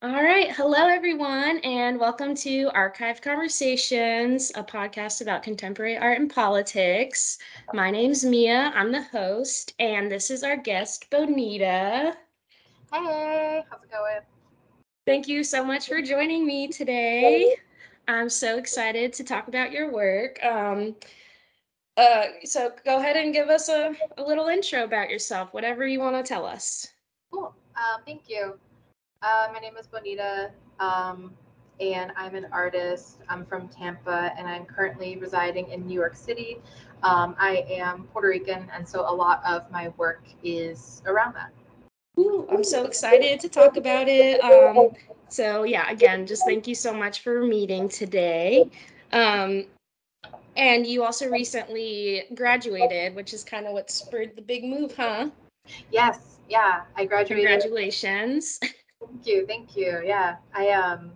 All right. Hello, everyone, and welcome to Archive Conversations, a podcast about contemporary art and politics. My name's Mia. I'm the host, and this is our guest, Bonita. Hey, how's it going? Thank you so much for joining me today. I'm so excited to talk about your work. Um, uh, so go ahead and give us a, a little intro about yourself, whatever you want to tell us. Cool. Um, thank you. Uh, my name is Bonita, um, and I'm an artist. I'm from Tampa, and I'm currently residing in New York City. Um, I am Puerto Rican, and so a lot of my work is around that. Ooh, I'm so excited to talk about it. Um, so yeah, again, just thank you so much for meeting today. Um, and you also recently graduated, which is kind of what spurred the big move, huh? Yes, yeah, I graduated. Congratulations. Thank you, thank you. Yeah, I um,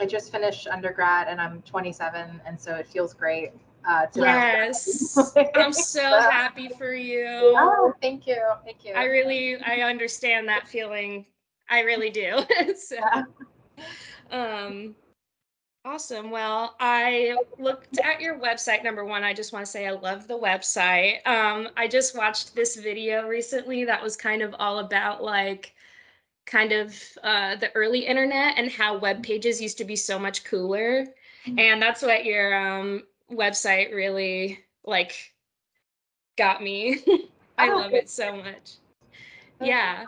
I just finished undergrad and I'm 27, and so it feels great. Uh, to yes, I'm so happy for you. Oh, thank you, thank you. I really, I understand that feeling. I really do. so, um, awesome. Well, I looked at your website. Number one, I just want to say I love the website. Um, I just watched this video recently that was kind of all about like kind of uh, the early internet and how web pages used to be so much cooler. Mm-hmm. And that's what your um, website really like got me. I oh, love it so much. Yeah.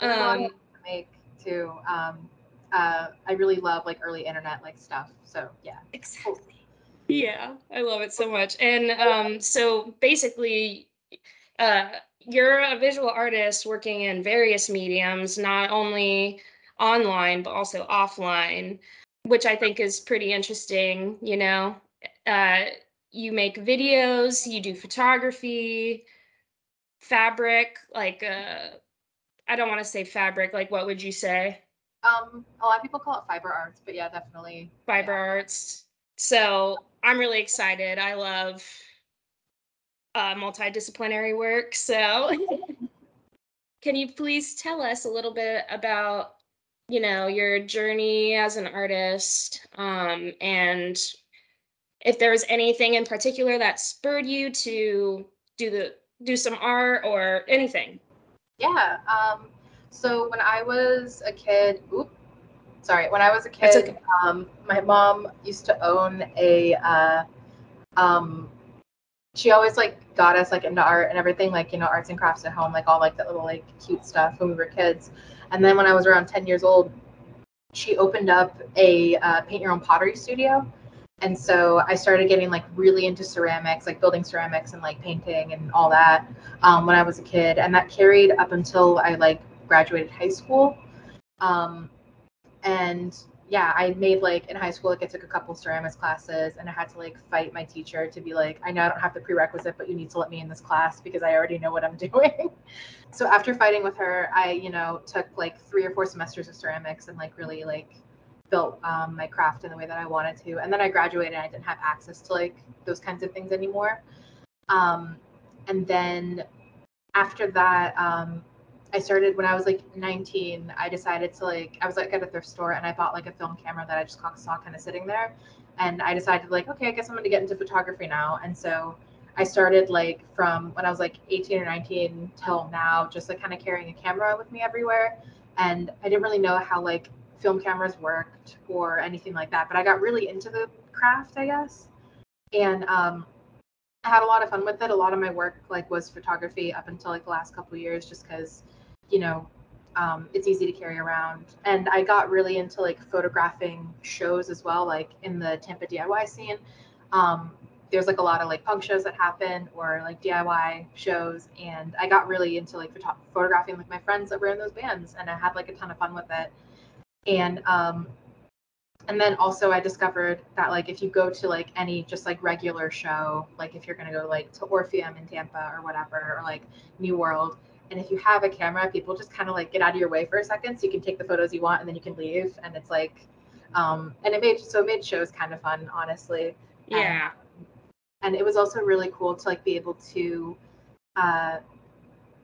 Um, make too. Um, uh, I really love like early internet like stuff. So yeah. Exactly. Yeah, I love it so much. And um, so basically, uh, you're a visual artist working in various mediums, not only online, but also offline, which I think is pretty interesting. You know, uh, you make videos, you do photography, fabric, like, uh, I don't want to say fabric, like, what would you say? Um, a lot of people call it fiber arts, but yeah, definitely. Fiber yeah. arts. So I'm really excited. I love uh, multidisciplinary work. So, can you please tell us a little bit about, you know, your journey as an artist, um, and if there was anything in particular that spurred you to do the do some art or anything? Yeah. Um, so when I was a kid, oop, sorry, when I was a kid, okay. um, my mom used to own a uh, um, she always like got us like into art and everything, like you know, arts and crafts at home, like all like that little like cute stuff when we were kids. And then when I was around ten years old, she opened up a uh, paint your own pottery studio. And so I started getting like really into ceramics, like building ceramics and like painting and all that um, when I was a kid. And that carried up until I like graduated high school. Um, and yeah, I made like in high school, like I took a couple ceramics classes and I had to like fight my teacher to be like, I know I don't have the prerequisite, but you need to let me in this class because I already know what I'm doing. so after fighting with her, I, you know, took like three or four semesters of ceramics and like really like built um, my craft in the way that I wanted to. And then I graduated and I didn't have access to like those kinds of things anymore. Um, and then after that, um, I started when I was like 19. I decided to like I was like at a thrift store and I bought like a film camera that I just saw kind of sitting there, and I decided like okay I guess I'm gonna get into photography now. And so I started like from when I was like 18 or 19 till now, just like kind of carrying a camera with me everywhere. And I didn't really know how like film cameras worked or anything like that, but I got really into the craft, I guess. And um, I had a lot of fun with it. A lot of my work like was photography up until like the last couple years, just because you know, um, it's easy to carry around. And I got really into like photographing shows as well, like in the Tampa DIY scene. Um, there's like a lot of like punk shows that happen or like DIY shows. And I got really into like photo- photographing like my friends that were in those bands and I had like a ton of fun with it. And, um, and then also I discovered that like if you go to like any just like regular show, like if you're gonna go like to Orpheum in Tampa or whatever, or like New World, and if you have a camera, people just kind of like get out of your way for a second so you can take the photos you want and then you can leave. And it's like, um, and it made, so it made shows kind of fun, honestly. Yeah. And, and it was also really cool to like be able to uh,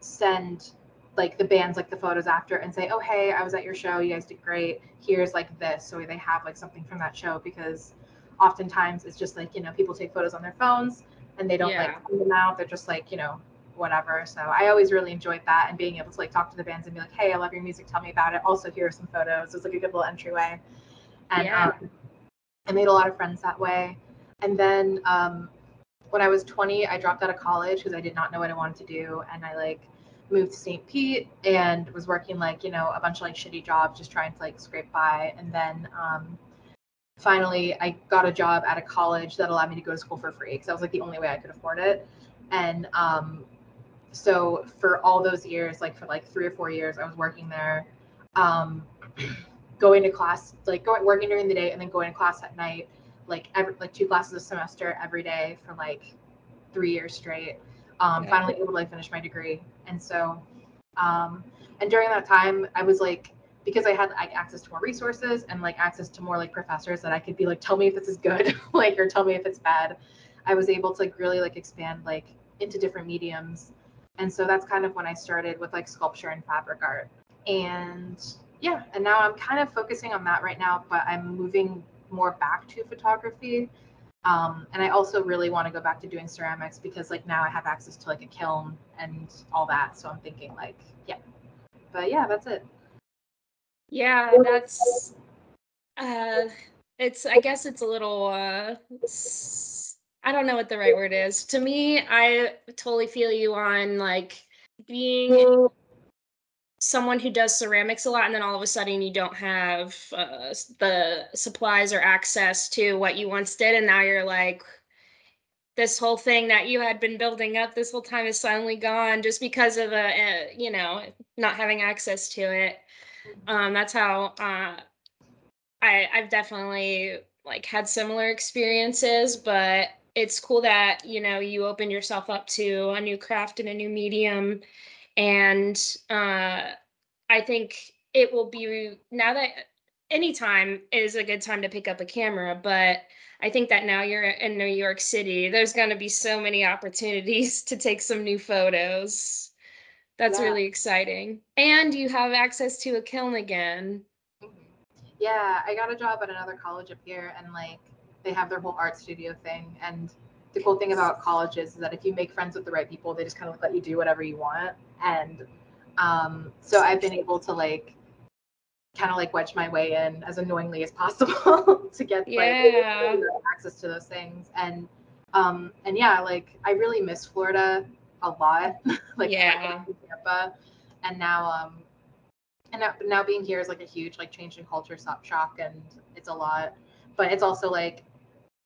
send like the bands like the photos after and say, oh hey, I was at your show, you guys did great. Here's like this, so they have like something from that show because oftentimes it's just like you know people take photos on their phones and they don't yeah. like send them out. They're just like you know whatever. So I always really enjoyed that and being able to like talk to the bands and be like, hey, I love your music. Tell me about it. Also, here are some photos. It's like a good little entryway. And yeah. um, I made a lot of friends that way. And then um, when I was 20, I dropped out of college because I did not know what I wanted to do. And I like moved to St. Pete and was working like, you know, a bunch of like shitty jobs, just trying to like scrape by. And then um, finally I got a job at a college that allowed me to go to school for free because that was like the only way I could afford it. And um, so for all those years, like for like three or four years, I was working there, um, going to class, like going working during the day and then going to class at night, like every like two classes a semester every day for like three years straight. Um, yeah. Finally able to like finish my degree, and so, um, and during that time, I was like because I had like access to more resources and like access to more like professors that I could be like, tell me if this is good, like, or tell me if it's bad. I was able to like really like expand like into different mediums and so that's kind of when I started with like sculpture and fabric art. And yeah, and now I'm kind of focusing on that right now, but I'm moving more back to photography. Um, and I also really want to go back to doing ceramics because like now I have access to like a kiln and all that. So I'm thinking like, yeah. But yeah, that's it. Yeah, that's uh it's I guess it's a little uh I don't know what the right word is. To me, I totally feel you on like being someone who does ceramics a lot and then all of a sudden you don't have uh, the supplies or access to what you once did and now you're like this whole thing that you had been building up this whole time is suddenly gone just because of a, a you know not having access to it um, that's how uh, I, I've definitely like had similar experiences but it's cool that you know you opened yourself up to a new craft and a new medium. And uh, i think it will be now that anytime is a good time to pick up a camera but i think that now you're in new york city there's going to be so many opportunities to take some new photos. That's yeah. really exciting. And you have access to a kiln again. Yeah i got a job at another college up here and like they have their whole art studio thing. And the cool thing about colleges is that if you make friends with the right people, they just kind of let you do whatever you want. And um, so I've been able to like kind of like wedge my way in as annoyingly as possible to get yeah. like access to those things. And um, and yeah, like I really miss Florida a lot. like yeah. Tampa. And now um and now, now being here is like a huge like change in culture shock and it's a lot but it's also like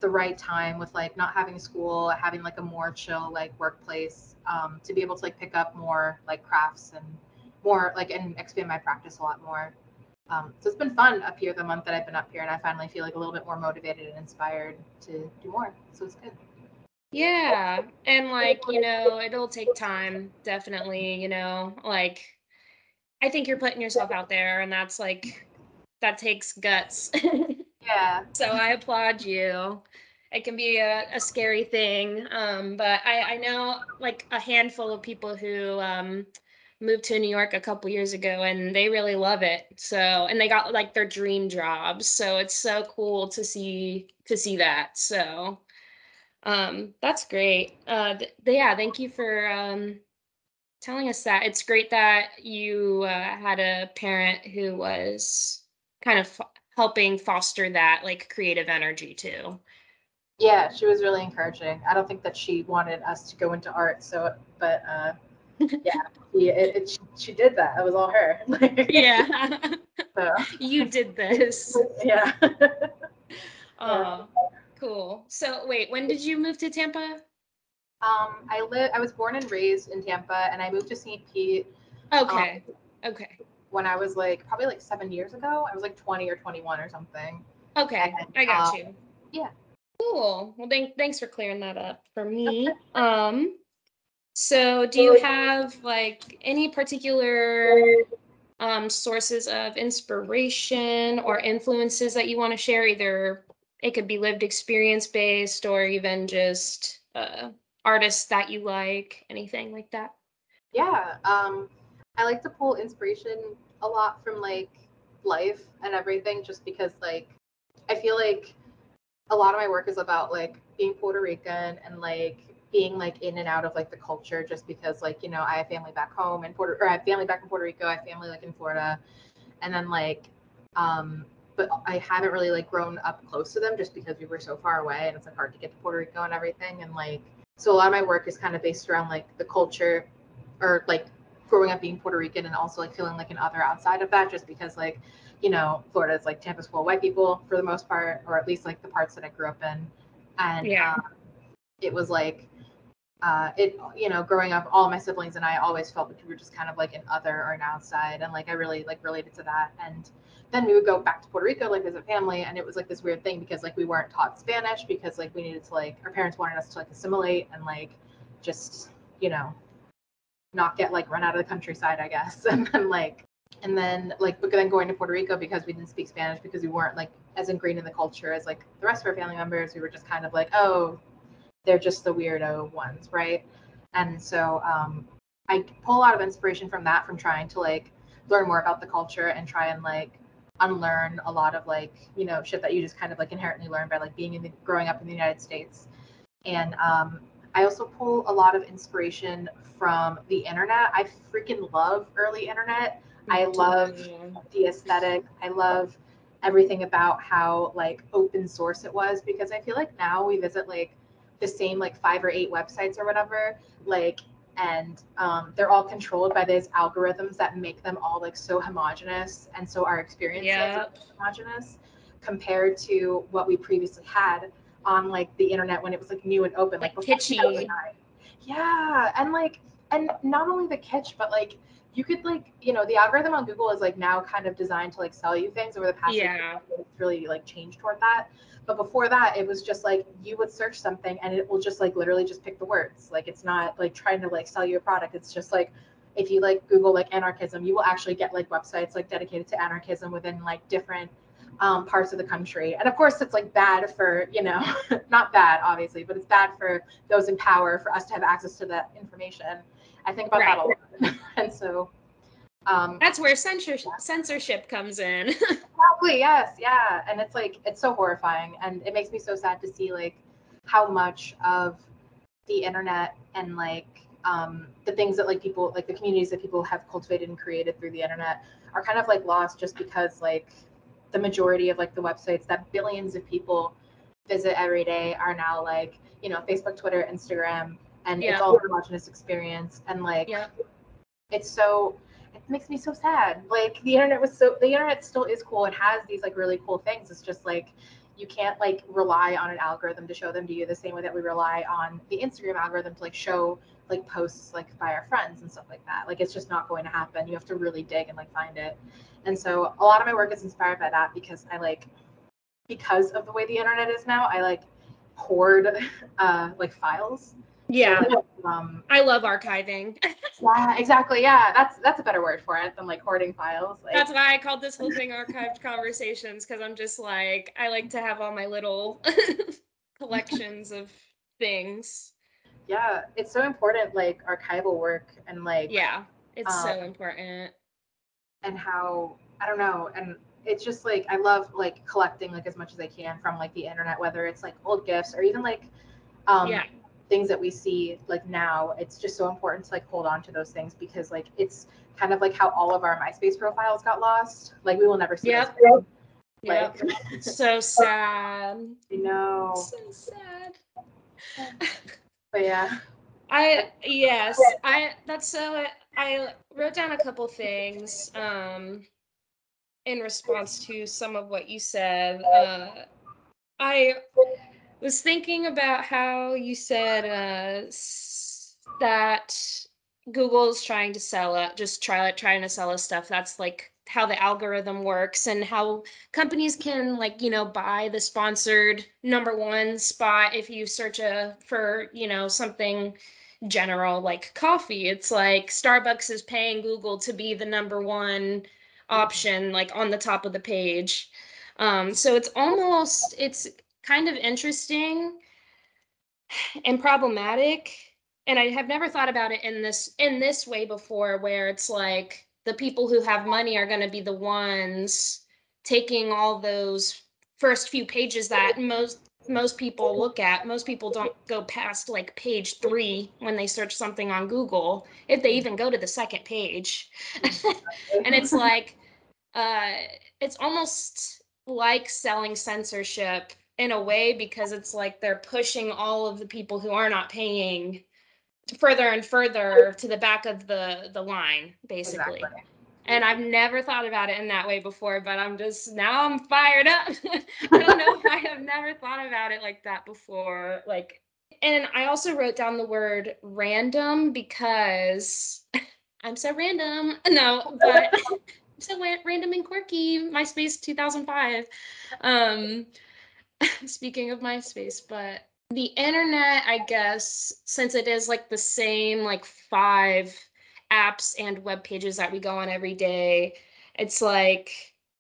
the right time with like not having school, having like a more chill like workplace um, to be able to like pick up more like crafts and more like and expand my practice a lot more. Um, so it's been fun up here the month that I've been up here, and I finally feel like a little bit more motivated and inspired to do more. So it's good. Yeah, and like you know, it'll take time, definitely. You know, like I think you're putting yourself out there, and that's like that takes guts. Yeah. So I applaud you. It can be a, a scary thing, um, but I, I know like a handful of people who um, moved to New York a couple years ago and they really love it. So and they got like their dream jobs. So it's so cool to see to see that. So um, that's great. Uh, th- yeah, thank you for um, telling us that. It's great that you uh, had a parent who was kind of helping foster that like creative energy too. Yeah, she was really encouraging. I don't think that she wanted us to go into art, so but uh, yeah, she, it, it, she, she, did that. It was all her. yeah, so. you did this. Yeah. Oh, cool. So wait, when did you move to Tampa? Um, I live. I was born and raised in Tampa, and I moved to St. Pete. Okay. Um, okay when I was like probably like seven years ago. I was like 20 or 21 or something. Okay, and, I got um, you. Yeah. Cool. Well, thank, thanks for clearing that up for me. um, so do you have like any particular um, sources of inspiration or influences that you want to share? Either it could be lived experience based or even just uh, artists that you like, anything like that. Yeah. Um, I like to pull inspiration a lot from like life and everything just because like I feel like a lot of my work is about like being Puerto Rican and like being like in and out of like the culture just because like you know I have family back home in Puerto or I have family back in Puerto Rico I have family like in Florida. And then like um but I haven't really like grown up close to them just because we were so far away and it's like hard to get to Puerto Rico and everything. And like so a lot of my work is kind of based around like the culture or like growing up being Puerto Rican and also like feeling like an other outside of that just because like you know Florida is like Tampa's full of white people for the most part or at least like the parts that I grew up in and yeah. Um, it was like uh, it you know growing up all my siblings and i always felt like we were just kind of like an other or an outside and like i really like related to that and then we would go back to puerto rico like as a family and it was like this weird thing because like we weren't taught spanish because like we needed to like our parents wanted us to like assimilate and like just you know not get like run out of the countryside i guess and then like and then like but then going to puerto rico because we didn't speak spanish because we weren't like as ingrained in the culture as like the rest of our family members we were just kind of like oh they're just the weirdo ones, right? And so um, I pull a lot of inspiration from that, from trying to like learn more about the culture and try and like unlearn a lot of like you know shit that you just kind of like inherently learn by like being in the growing up in the United States. And um, I also pull a lot of inspiration from the internet. I freaking love early internet. I love the aesthetic. I love everything about how like open source it was because I feel like now we visit like the same like five or eight websites or whatever like and um, they're all controlled by these algorithms that make them all like so homogenous and so our experiences yep. are homogenous compared to what we previously had on like the internet when it was like new and open like, like kitschy yeah and like and not only the kitsch but like you could like you know the algorithm on google is like now kind of designed to like sell you things over the past yeah like, it's really like changed toward that but before that, it was just like you would search something and it will just like literally just pick the words. Like it's not like trying to like sell you a product. It's just like if you like Google like anarchism, you will actually get like websites like dedicated to anarchism within like different um, parts of the country. And of course, it's like bad for, you know, not bad, obviously, but it's bad for those in power for us to have access to that information. I think about right. that a lot. and so um, That's where censorship censorship comes in. exactly. Yes. Yeah. And it's like it's so horrifying, and it makes me so sad to see like how much of the internet and like um, the things that like people like the communities that people have cultivated and created through the internet are kind of like lost just because like the majority of like the websites that billions of people visit every day are now like you know Facebook, Twitter, Instagram, and yeah. it's all homogenous experience and like yeah. it's so it makes me so sad. Like the internet was so the internet still is cool. It has these like really cool things. It's just like you can't like rely on an algorithm to show them to you the same way that we rely on the Instagram algorithm to like show like posts like by our friends and stuff like that. Like it's just not going to happen. You have to really dig and like find it. And so a lot of my work is inspired by that because I like because of the way the internet is now, I like hoard uh like files yeah. Um, I love archiving. yeah, exactly. Yeah, that's that's a better word for it than like hoarding files. Like, that's why I called this whole thing archived conversations because I'm just like I like to have all my little collections of things. Yeah, it's so important, like archival work and like yeah, it's um, so important. And how I don't know, and it's just like I love like collecting like as much as I can from like the internet, whether it's like old gifs or even like um yeah things that we see like now it's just so important to like hold on to those things because like it's kind of like how all of our myspace profiles got lost. Like we will never see yep. like yep. so sad. I know. So sad. But yeah. I yes i that's so i wrote down a couple things um in response to some of what you said. Uh i was thinking about how you said uh, that Google's trying to sell it, just try trying to sell us stuff. That's like how the algorithm works and how companies can like you know buy the sponsored number one spot if you search a for you know something general like coffee it's like starbucks is paying google to be the number one option like on the top of the page um so it's almost it's kind of interesting and problematic and I have never thought about it in this in this way before where it's like the people who have money are going to be the ones taking all those first few pages that most most people look at. Most people don't go past like page three when they search something on google if they even go to the second page. And it's like uh it's almost like selling censorship in a way because it's like they're pushing all of the people who are not paying further and further to the back of the the line basically. Exactly. and i've never thought about it in that way before but i'm just now i'm fired up. I don't know i have never thought about it like that before like and i also wrote down the word random because i'm so random. No but so random and quirky. Myspace 2005 um speaking of myspace but the internet, I guess, since it is like the same like five apps and web pages that we go on every day, it's like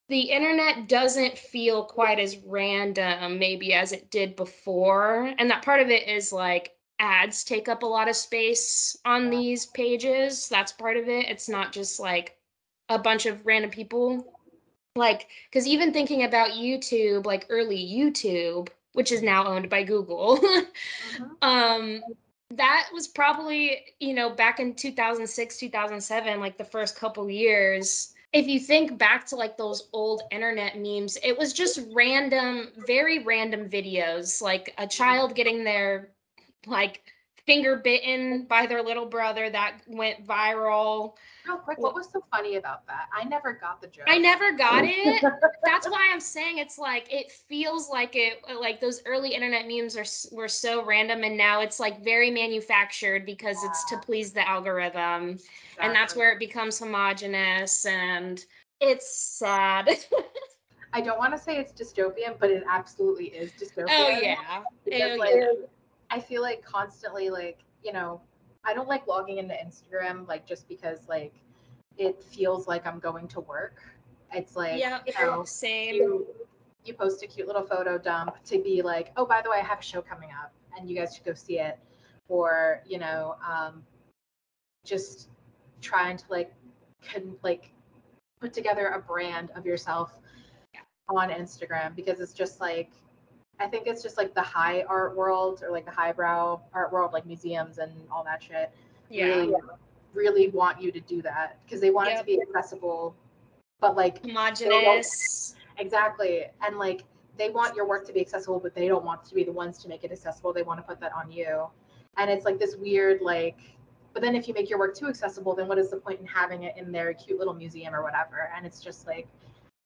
the internet doesn't feel quite as random maybe as it did before. And that part of it is like ads take up a lot of space on these pages. That's part of it. It's not just like a bunch of random people. Like, because even thinking about YouTube, like early YouTube, which is now owned by Google. mm-hmm. um, that was probably, you know, back in 2006, 2007, like the first couple years. If you think back to like those old internet memes, it was just random, very random videos, like a child getting their like finger bitten by their little brother that went viral real quick, what was so funny about that? I never got the joke. I never got it. That's why I'm saying it's like it feels like it like those early internet memes are were so random and now it's like very manufactured because yeah. it's to please the algorithm. Exactly. And that's where it becomes homogenous and it's sad. I don't want to say it's dystopian, but it absolutely is dystopian. Oh yeah. Because oh, like yeah. I feel like constantly like, you know, I don't like logging into Instagram like just because like it feels like I'm going to work. It's like yeah, you know, same. You, you post a cute little photo dump to be like, oh, by the way, I have a show coming up, and you guys should go see it, or you know, um, just trying to like, can like put together a brand of yourself yeah. on Instagram because it's just like I think it's just like the high art world or like the highbrow art world, like museums and all that shit. Yeah. Really, really want you to do that because they want yep. it to be accessible, but like homogenous. Exactly. And like they want your work to be accessible, but they don't want to be the ones to make it accessible. They want to put that on you. And it's like this weird, like, but then if you make your work too accessible, then what is the point in having it in their cute little museum or whatever? And it's just like,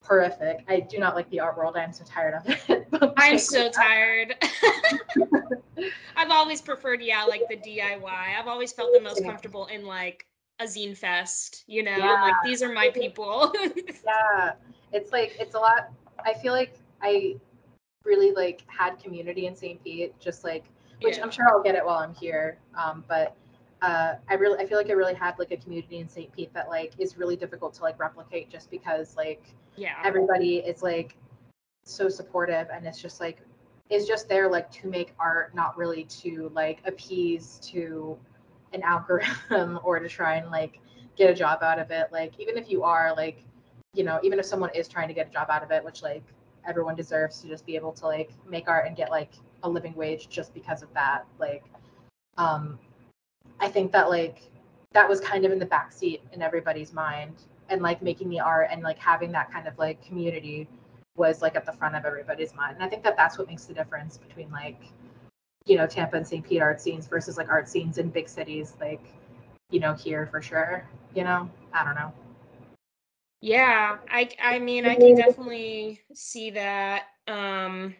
horrific. I do not like the art world. I am so tired of it. I'm so tired. I've always preferred, yeah, like the DIY. I've always felt the most comfortable in like a zine fest, you know, yeah. like these are my people. yeah. It's like, it's a lot. I feel like I really like had community in St. Pete, just like, which yeah. I'm sure I'll get it while I'm here. Um, but uh, I really, I feel like I really had like a community in St. Pete that like is really difficult to like replicate just because like, yeah everybody is like so supportive and it's just like is just there like to make art not really to like appease to an algorithm or to try and like get a job out of it like even if you are like you know even if someone is trying to get a job out of it which like everyone deserves to just be able to like make art and get like a living wage just because of that like um i think that like that was kind of in the backseat in everybody's mind and like making the art and like having that kind of like community was like at the front of everybody's mind. And I think that that's what makes the difference between like, you know, Tampa and St. Pete art scenes versus like art scenes in big cities, like, you know, here for sure. You know, I don't know. Yeah, I I mean I can definitely see that. Um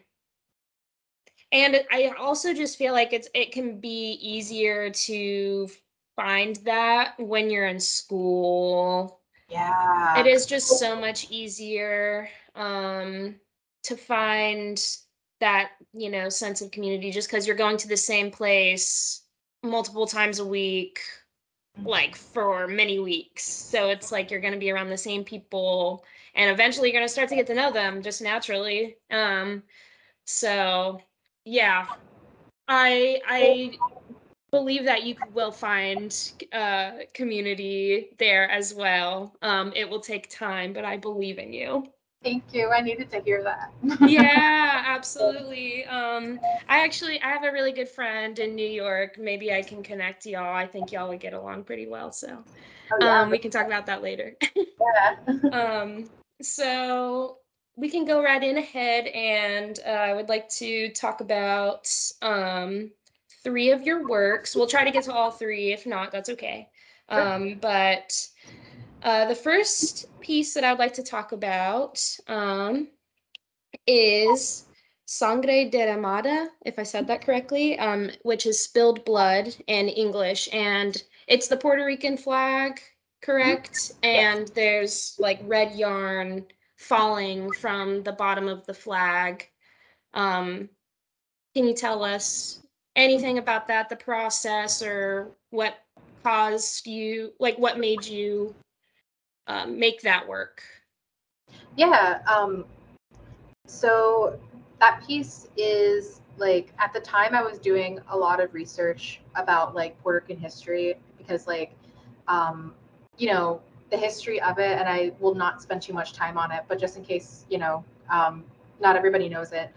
and I also just feel like it's it can be easier to find that when you're in school yeah. It is just so much easier um, to find that, you know, sense of community just because you're going to the same place multiple times a week, mm-hmm. like for many weeks. So it's like you're going to be around the same people and eventually you're going to start to get to know them just naturally. Um, so yeah, I, I, believe that you will find uh, community there as well. Um, it will take time, but I believe in you. Thank you. I needed to hear that. yeah, absolutely. Um, I actually I have a really good friend in New York. Maybe I can connect y'all. I think y'all would get along pretty well. So oh, um, we can talk about that later. yeah. um, so we can go right in ahead, and uh, I would like to talk about um, three of your works. We'll try to get to all three. If not, that's okay. Um, but uh, the first piece that I'd like to talk about um, is Sangre Derramada, if I said that correctly, um, which is spilled blood in English. And it's the Puerto Rican flag, correct? And there's like red yarn falling from the bottom of the flag. Um, can you tell us anything about that, the process, or what caused you, like what made you um, make that work? Yeah. Um, so that piece is like at the time I was doing a lot of research about like Puerto Rican history because like um, you know the history of it and I will not spend too much time on it but just in case you know um, not everybody knows it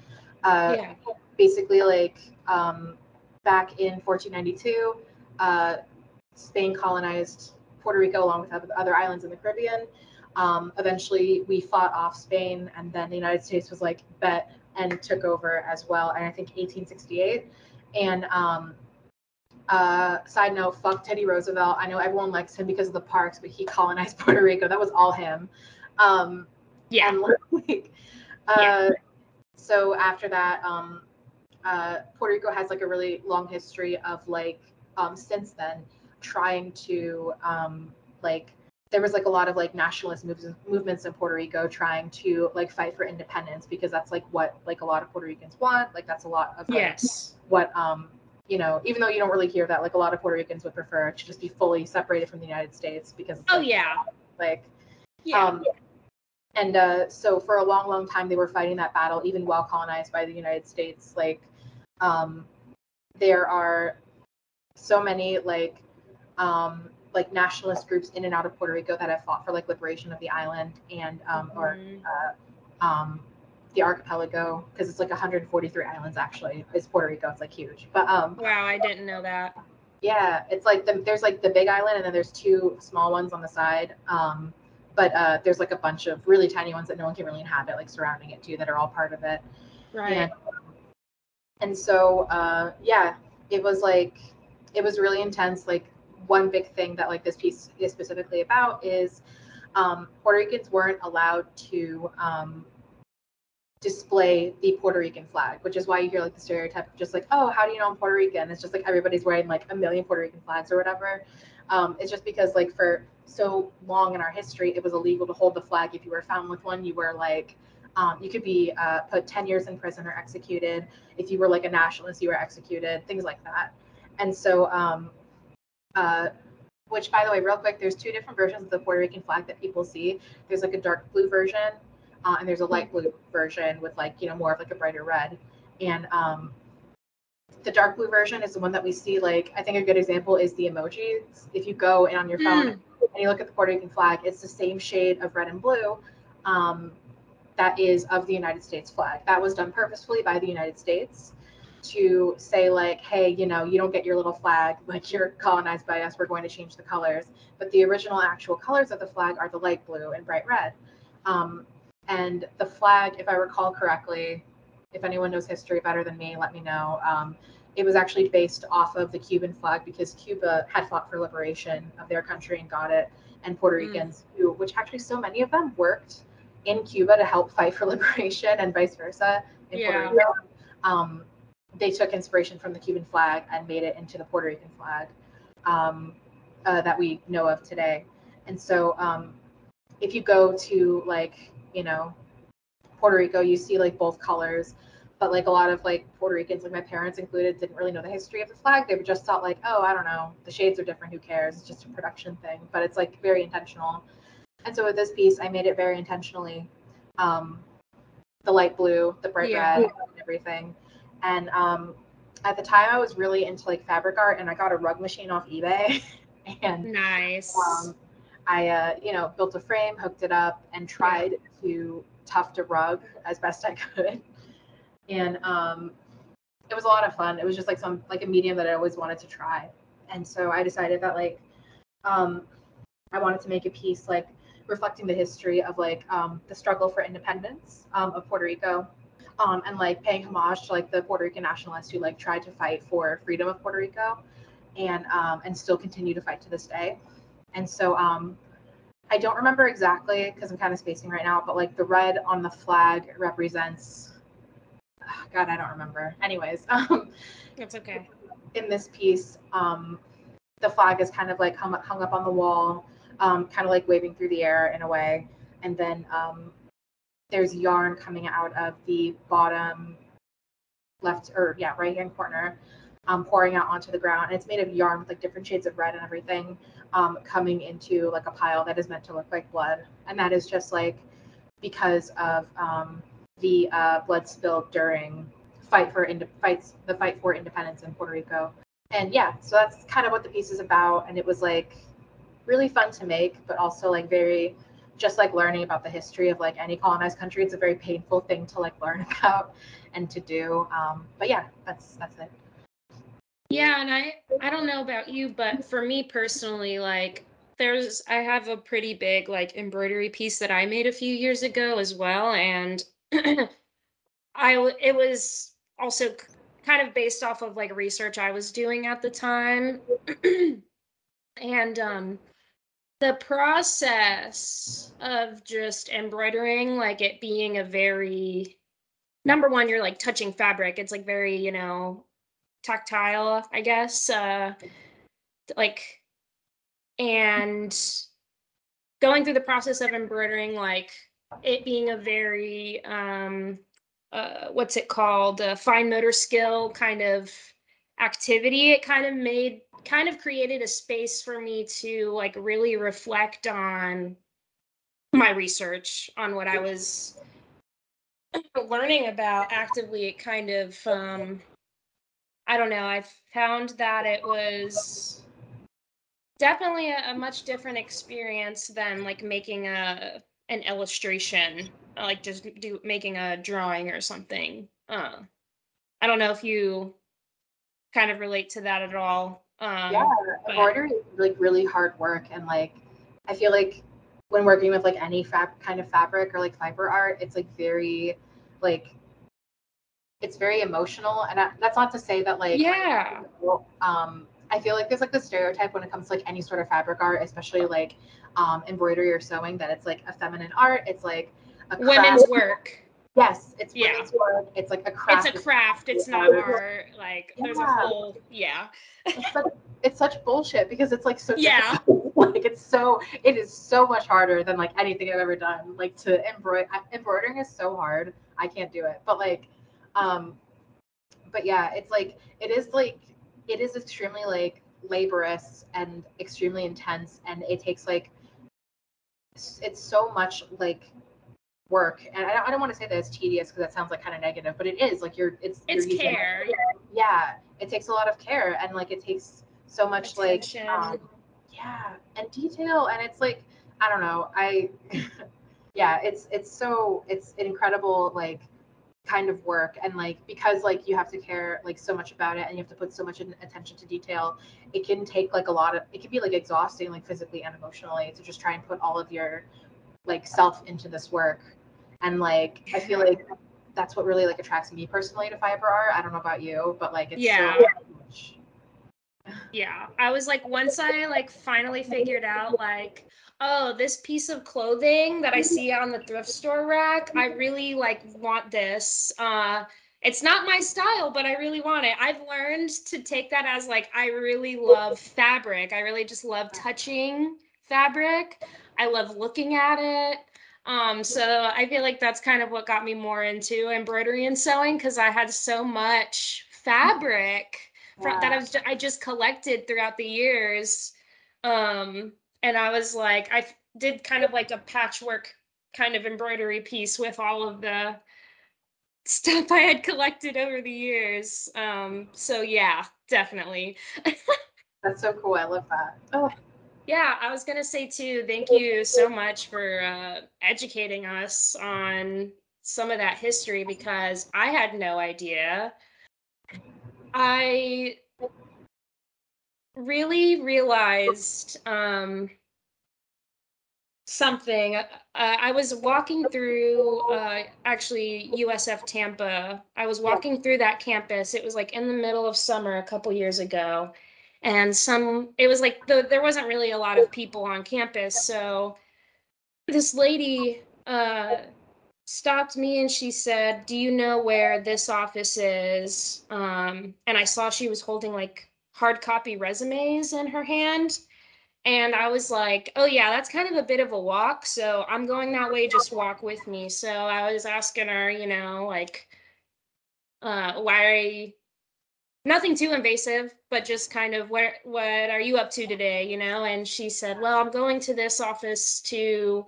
uh, yeah. basically like um, back in 1492 uh, Spain colonized Puerto Rico, along with other islands in the Caribbean. Um, eventually, we fought off Spain, and then the United States was like, bet, and took over as well. And I think 1868. And um, uh, side note, fuck Teddy Roosevelt. I know everyone likes him because of the parks, but he colonized Puerto Rico. That was all him. Um, yeah. And, like, uh, yeah. So after that, um, uh, Puerto Rico has like a really long history of like um, since then trying to um, like there was like a lot of like nationalist moves, movements in Puerto Rico trying to like fight for independence because that's like what like a lot of Puerto Ricans want. Like that's a lot of like, yes what um you know even though you don't really hear that like a lot of Puerto Ricans would prefer to just be fully separated from the United States because oh like, yeah like yeah. Um, and uh, so for a long long time they were fighting that battle even while colonized by the United States. Like um, there are so many like um, like nationalist groups in and out of Puerto Rico that have fought for like liberation of the island and um, mm-hmm. or uh, um, the archipelago because it's like 143 islands actually is Puerto Rico. It's like huge. But um, wow, I didn't know that. Yeah, it's like the, there's like the big island and then there's two small ones on the side. Um, but uh, there's like a bunch of really tiny ones that no one can really inhabit, like surrounding it too, that are all part of it. Right. And, and so uh, yeah, it was like it was really intense. Like one big thing that like this piece is specifically about is um, Puerto Ricans weren't allowed to um, display the Puerto Rican flag, which is why you hear like the stereotype of just like, oh, how do you know I'm Puerto Rican? It's just like everybody's wearing like a million Puerto Rican flags or whatever. Um, it's just because like for so long in our history, it was illegal to hold the flag. If you were found with one, you were like, um, you could be uh, put 10 years in prison or executed. If you were like a nationalist, you were executed, things like that. And so um, uh, which by the way, real quick, there's two different versions of the Puerto Rican flag that people see. There's like a dark blue version, uh, and there's a light blue version with like you know more of like a brighter red. And um, the dark blue version is the one that we see. Like I think a good example is the emojis. If you go in on your phone mm. and you look at the Puerto Rican flag, it's the same shade of red and blue. Um, that is of the United States flag. That was done purposefully by the United States to say like hey you know you don't get your little flag like you're colonized by us we're going to change the colors but the original actual colors of the flag are the light blue and bright red um, and the flag if i recall correctly if anyone knows history better than me let me know um, it was actually based off of the cuban flag because cuba had fought for liberation of their country and got it and puerto mm. ricans who which actually so many of them worked in cuba to help fight for liberation and vice versa in yeah. puerto rico um, they took inspiration from the Cuban flag and made it into the Puerto Rican flag um, uh, that we know of today. And so, um, if you go to like you know Puerto Rico, you see like both colors, but like a lot of like Puerto Ricans, like my parents included, didn't really know the history of the flag. They just thought like, oh, I don't know, the shades are different. Who cares? It's just a production thing. But it's like very intentional. And so with this piece, I made it very intentionally. Um, the light blue, the bright yeah. red, and everything and um, at the time I was really into like fabric art and I got a rug machine off eBay and nice. Um, I uh, you know built a frame, hooked it up, and tried to tuft a rug as best I could. And um, it was a lot of fun. It was just like some like a medium that I always wanted to try. And so I decided that like um, I wanted to make a piece like reflecting the history of like um, the struggle for independence um, of Puerto Rico um, and like paying homage to like the Puerto Rican nationalists who like tried to fight for freedom of Puerto Rico and um, and still continue to fight to this day. And so um, I don't remember exactly because I'm kind of spacing right now, but like the red on the flag represents. God, I don't remember. Anyways, um, that's okay. In this piece, um, the flag is kind of like hung, hung up on the wall, um, kind of like waving through the air in a way, and then um, there's yarn coming out of the bottom left or yeah right hand corner um, pouring out onto the ground and it's made of yarn with like different shades of red and everything um, coming into like a pile that is meant to look like blood. And that is just like because of um, the uh, blood spilled during fight for ind- fights the fight for independence in Puerto Rico. And yeah so that's kind of what the piece is about. And it was like really fun to make but also like very just like learning about the history of like any colonized country it's a very painful thing to like learn about and to do. Um, but yeah that's that's it yeah and i i don't know about you but for me personally like there's i have a pretty big like embroidery piece that i made a few years ago as well and i it was also kind of based off of like research i was doing at the time. And um the process of just embroidering like it being a very number one you're like touching fabric. It's like very you know tactile i guess uh like and going through the process of embroidering like it being a very um uh what's it called a fine motor skill kind of activity it kind of made kind of created a space for me to like really reflect on my research on what I was learning about actively it kind of um I don't know I found that it was definitely a, a much different experience than like making a an illustration like just do making a drawing or something uh I don't know if you kind of relate to that at all um, yeah, embroidery is like really hard work, and like I feel like when working with like any fab kind of fabric or like fiber art, it's like very like it's very emotional, and I, that's not to say that like yeah. Um, I feel like there's like the stereotype when it comes to like any sort of fabric art, especially like um, embroidery or sewing, that it's like a feminine art. It's like a women's work. Yes, it's yeah. women's work. It's like a craft. It's a craft. It's not art. Like yeah. there's a whole yeah. it's, such, it's such bullshit because it's like so yeah. like it's so it is so much harder than like anything I've ever done. Like to embroider embroidering is so hard. I can't do it. But like, um, but yeah, it's like it is like it is extremely like laborious and extremely intense, and it takes like it's so much like work and i don't, I don't want to say that it's tedious because that sounds like kind of negative but it is like you're it's it's you're care yeah it takes a lot of care and like it takes so much Attention. like um, yeah and detail and it's like i don't know i yeah it's it's so it's an incredible like kind of work and like because like you have to care like so much about it and you have to put so much attention to detail it can take like a lot of it can be like exhausting like physically and emotionally to just try and put all of your like self into this work and like I feel like that's what really like attracts me personally to fiber art. I don't know about you, but like it's yeah. So yeah. I was like once I like finally figured out like oh, this piece of clothing that I see on the thrift store rack, I really like want this. Uh it's not my style, but I really want it. I've learned to take that as like I really love fabric. I really just love touching fabric. I love looking at it. Um, so I feel like that's kind of what got me more into embroidery and sewing because I had so much fabric yeah. that I was I just collected throughout the years. Um, and I was like, I did kind of like a patchwork kind of embroidery piece with all of the stuff I had collected over the years. Um, so yeah, definitely. That's so cool. I love that. Oh. Yeah, I was gonna say too. Thank you so much for uh, educating us on some of that history because I had no idea. I really realized um, something. Uh, I was walking through uh, actually USF Tampa. I was walking through that campus. It was like in the middle of summer a couple years ago. And some, it was like the, there wasn't really a lot of people on campus. So this lady uh, stopped me and she said, Do you know where this office is? Um, and I saw she was holding like hard copy resumes in her hand. And I was like, oh, yeah, that's kind of a bit of a walk. So I'm going that way, just walk with me. So I was asking her, you know, like, uh, why are you, nothing too invasive, but just kind of what, what are you up to today, you know? And she said, well, I'm going to this office to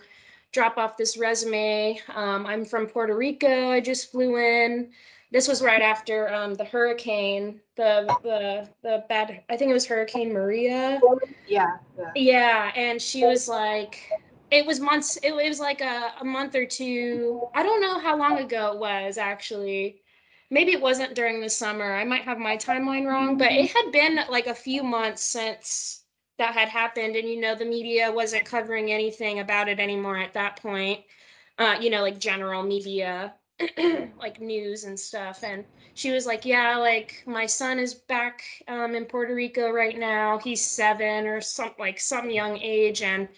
drop off this resume. Um, I'm from Puerto Rico. I just flew in this was right after um, the hurricane, the the the bad. I think it was Hurricane Maria. Yeah, yeah. Yeah, and she was like, it was months. It, it was like a, a month or two. I don't know how long ago it was actually. Maybe it wasn't during the summer. I might have my timeline wrong, but it had been like a few months since that had happened, and you know the media wasn't covering anything about it anymore at that point. Uh, you know, like general media like news and stuff and she was like yeah like my son is back um, in puerto rico right now. He's seven or some like some young age and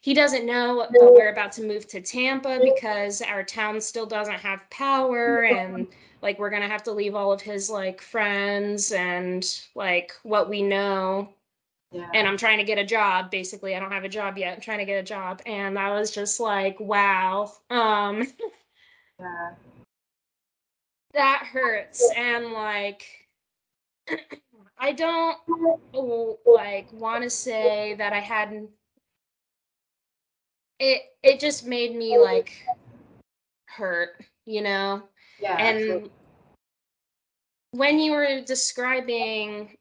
he doesn't know but we're about to move to tampa because our town still doesn't have power and like we're gonna have to leave all of his like friends and like what we know. Yeah. and i'm trying to get a job basically. I don't have a job yet. I'm trying to get a job. And i was just like wow. Um yeah that hurts and like i don't like want to say that i hadn't it it just made me like hurt you know yeah and absolutely. when you were describing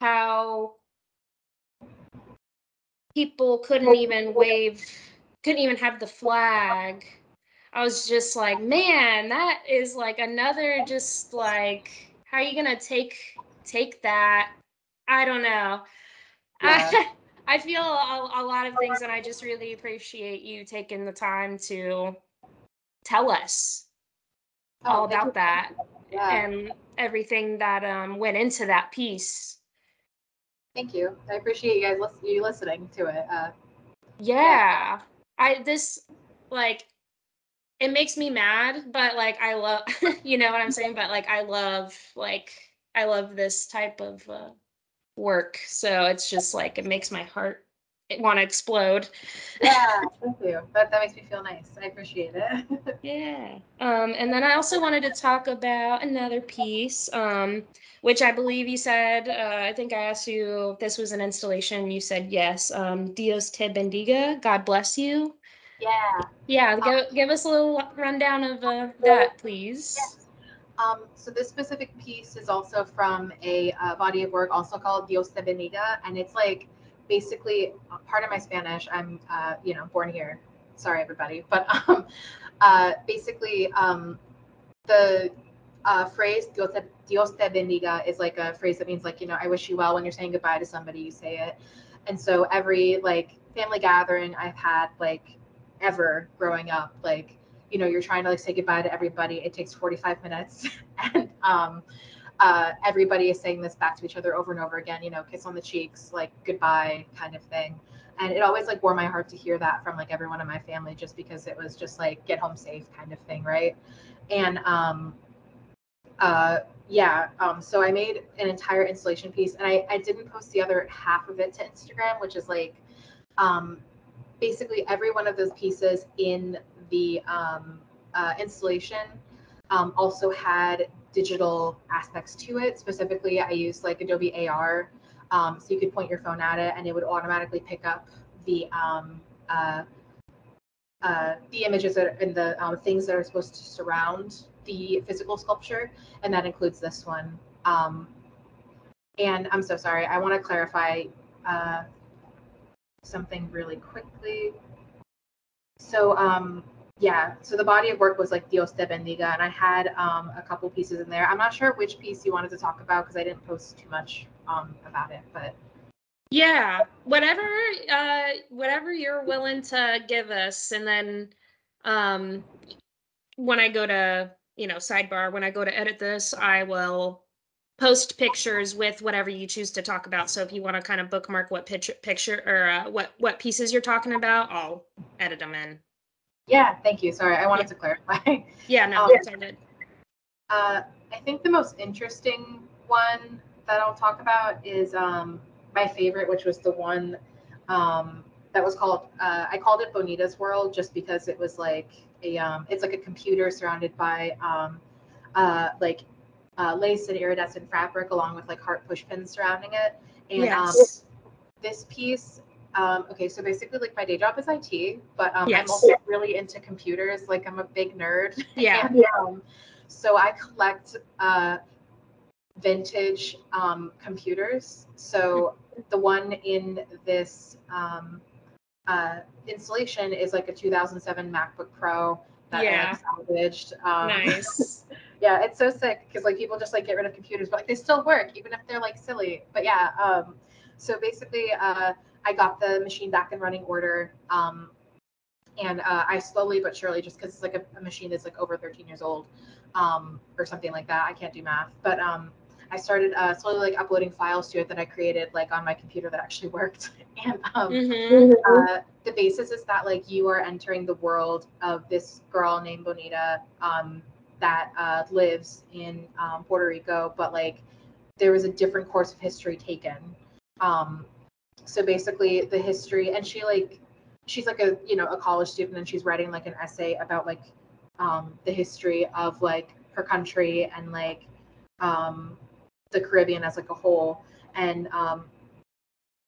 how people couldn't even wave couldn't even have the flag I was just like, man, that is like another just like how are you gonna take take that? I don't know. Yeah. I, I feel a, a lot of things, and I just really appreciate you taking the time to tell us oh, all about that yeah. and everything that um, went into that piece. Thank you. I appreciate you guys listen, you listening to it. Uh, yeah. yeah. I this like it makes me mad, but like I love, you know what I'm saying? But like I love, like I love this type of uh, work. So it's just like it makes my heart want to explode. Yeah, thank you. That that makes me feel nice. I appreciate it. yeah. Um, and then I also wanted to talk about another piece, um, which I believe you said. Uh, I think I asked you if this was an installation. You said yes. Um, Dios te bendiga. God bless you. Yeah. Yeah. Um, give, give us a little rundown of uh, that, please. Yes. Um, so this specific piece is also from a uh, body of work also called Dios te bendiga, and it's like basically part of my Spanish. I'm, uh, you know, born here. Sorry, everybody, but um, uh, basically, um, the uh, phrase Dios te, Dios te bendiga is like a phrase that means like you know I wish you well when you're saying goodbye to somebody. You say it, and so every like family gathering I've had like ever growing up. Like, you know, you're trying to like say goodbye to everybody. It takes 45 minutes. and um, uh, everybody is saying this back to each other over and over again, you know, kiss on the cheeks, like goodbye kind of thing. And it always like warmed my heart to hear that from like everyone in my family, just because it was just like get home safe kind of thing, right? And um, uh, yeah, um, so I made an entire installation piece, and I, I didn't post the other half of it to Instagram, which is like um, basically every one of those pieces in the um, uh, installation um, also had digital aspects to it. Specifically, I used like Adobe AR, um, so you could point your phone at it and it would automatically pick up the um, uh, uh, the images are, and the um, things that are supposed to surround the physical sculpture, and that includes this one. Um, and I'm so sorry. I want to clarify uh, something really quickly. So um, yeah, so the body of work was like Dios te bendiga, and I had um, a couple pieces in there. I'm not sure which piece you wanted to talk about because I didn't post too much um, about it, but yeah, whatever, uh, whatever you're willing to give us, and then um, when I go to you know sidebar, when I go to edit this, I will post pictures with whatever you choose to talk about. So if you want to kind of bookmark what picture picture or uh, what what pieces you're talking about, I'll edit them in. Yeah, thank you. Sorry, I wanted yeah. to clarify. Yeah, no, um, did. Uh, I think the most interesting one that I'll talk about is um, my favorite, which was the one um, that was called. Uh, I called it Bonita's World just because it was like a. Um, it's like a computer surrounded by um, uh, like uh, lace and iridescent fabric, along with like heart push pins surrounding it. And um, yes. this piece um, okay, so basically, like my day job is IT, but um, yes. I'm also really into computers. Like I'm a big nerd. Yeah. and, um, so I collect uh, vintage um, computers. So the one in this um, uh, installation is like a 2007 MacBook Pro that yeah. I like, salvaged. Um, nice. yeah, it's so sick because like people just like get rid of computers, but like they still work even if they're like silly. But yeah, um, so basically. Uh, I got the machine back in running order. Um, and uh, I slowly but surely, just because it's like a, a, machine that's like over 13 years old um, or something like that. I can't do math, but um, I started uh, slowly like uploading files to it that I created like on my computer that actually worked. and um, mm-hmm. uh, the basis is that like you are entering the world of this girl named Bonita um, that uh, lives in um, Puerto Rico, but like there was a different course of history taken. Um, so basically the history and she like she's like a you know a college student and she's writing like an essay about like um, the history of like her country and like um, the Caribbean as like a whole and um,